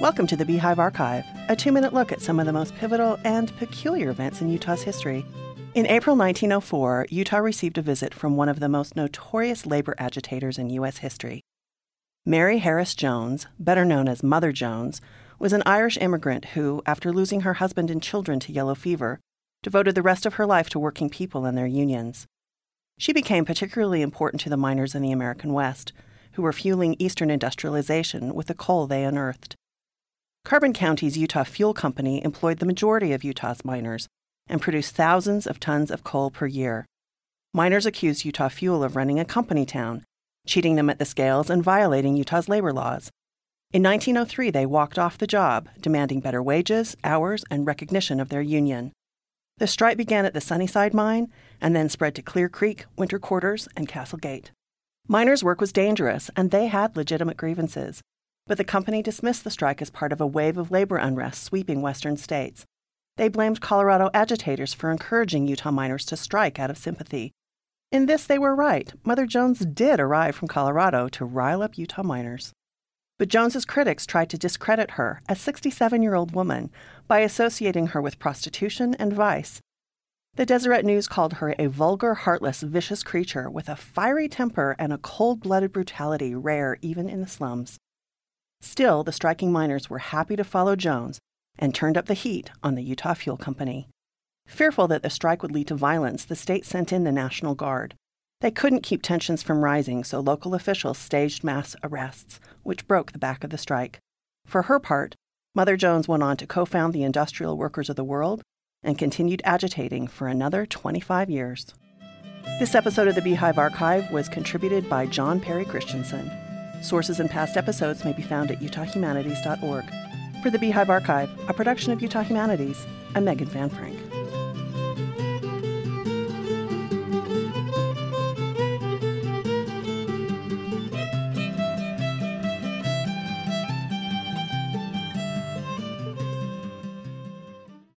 Welcome to the Beehive Archive, a two minute look at some of the most pivotal and peculiar events in Utah's history. In April 1904, Utah received a visit from one of the most notorious labor agitators in U.S. history. Mary Harris Jones, better known as Mother Jones, was an Irish immigrant who, after losing her husband and children to yellow fever, devoted the rest of her life to working people and their unions. She became particularly important to the miners in the American West, who were fueling Eastern industrialization with the coal they unearthed. Carbon County's Utah Fuel Company employed the majority of Utah's miners and produced thousands of tons of coal per year. Miners accused Utah Fuel of running a company town, cheating them at the scales and violating Utah's labor laws. In 1903, they walked off the job, demanding better wages, hours, and recognition of their union. The strike began at the Sunnyside mine and then spread to Clear Creek, Winter Quarters, and Castle Gate. Miners' work was dangerous, and they had legitimate grievances but the company dismissed the strike as part of a wave of labor unrest sweeping western states. They blamed Colorado agitators for encouraging Utah miners to strike out of sympathy. In this, they were right. Mother Jones did arrive from Colorado to rile up Utah miners. But Jones's critics tried to discredit her, a 67 year old woman, by associating her with prostitution and vice. The Deseret News called her a vulgar, heartless, vicious creature with a fiery temper and a cold blooded brutality rare even in the slums. Still, the striking miners were happy to follow Jones and turned up the heat on the Utah Fuel Company. Fearful that the strike would lead to violence, the state sent in the National Guard. They couldn't keep tensions from rising, so local officials staged mass arrests, which broke the back of the strike. For her part, Mother Jones went on to co found the Industrial Workers of the World and continued agitating for another 25 years. This episode of the Beehive Archive was contributed by John Perry Christensen. Sources and past episodes may be found at utahhumanities.org. For the Beehive Archive, a production of Utah Humanities, I'm Megan Van Frank.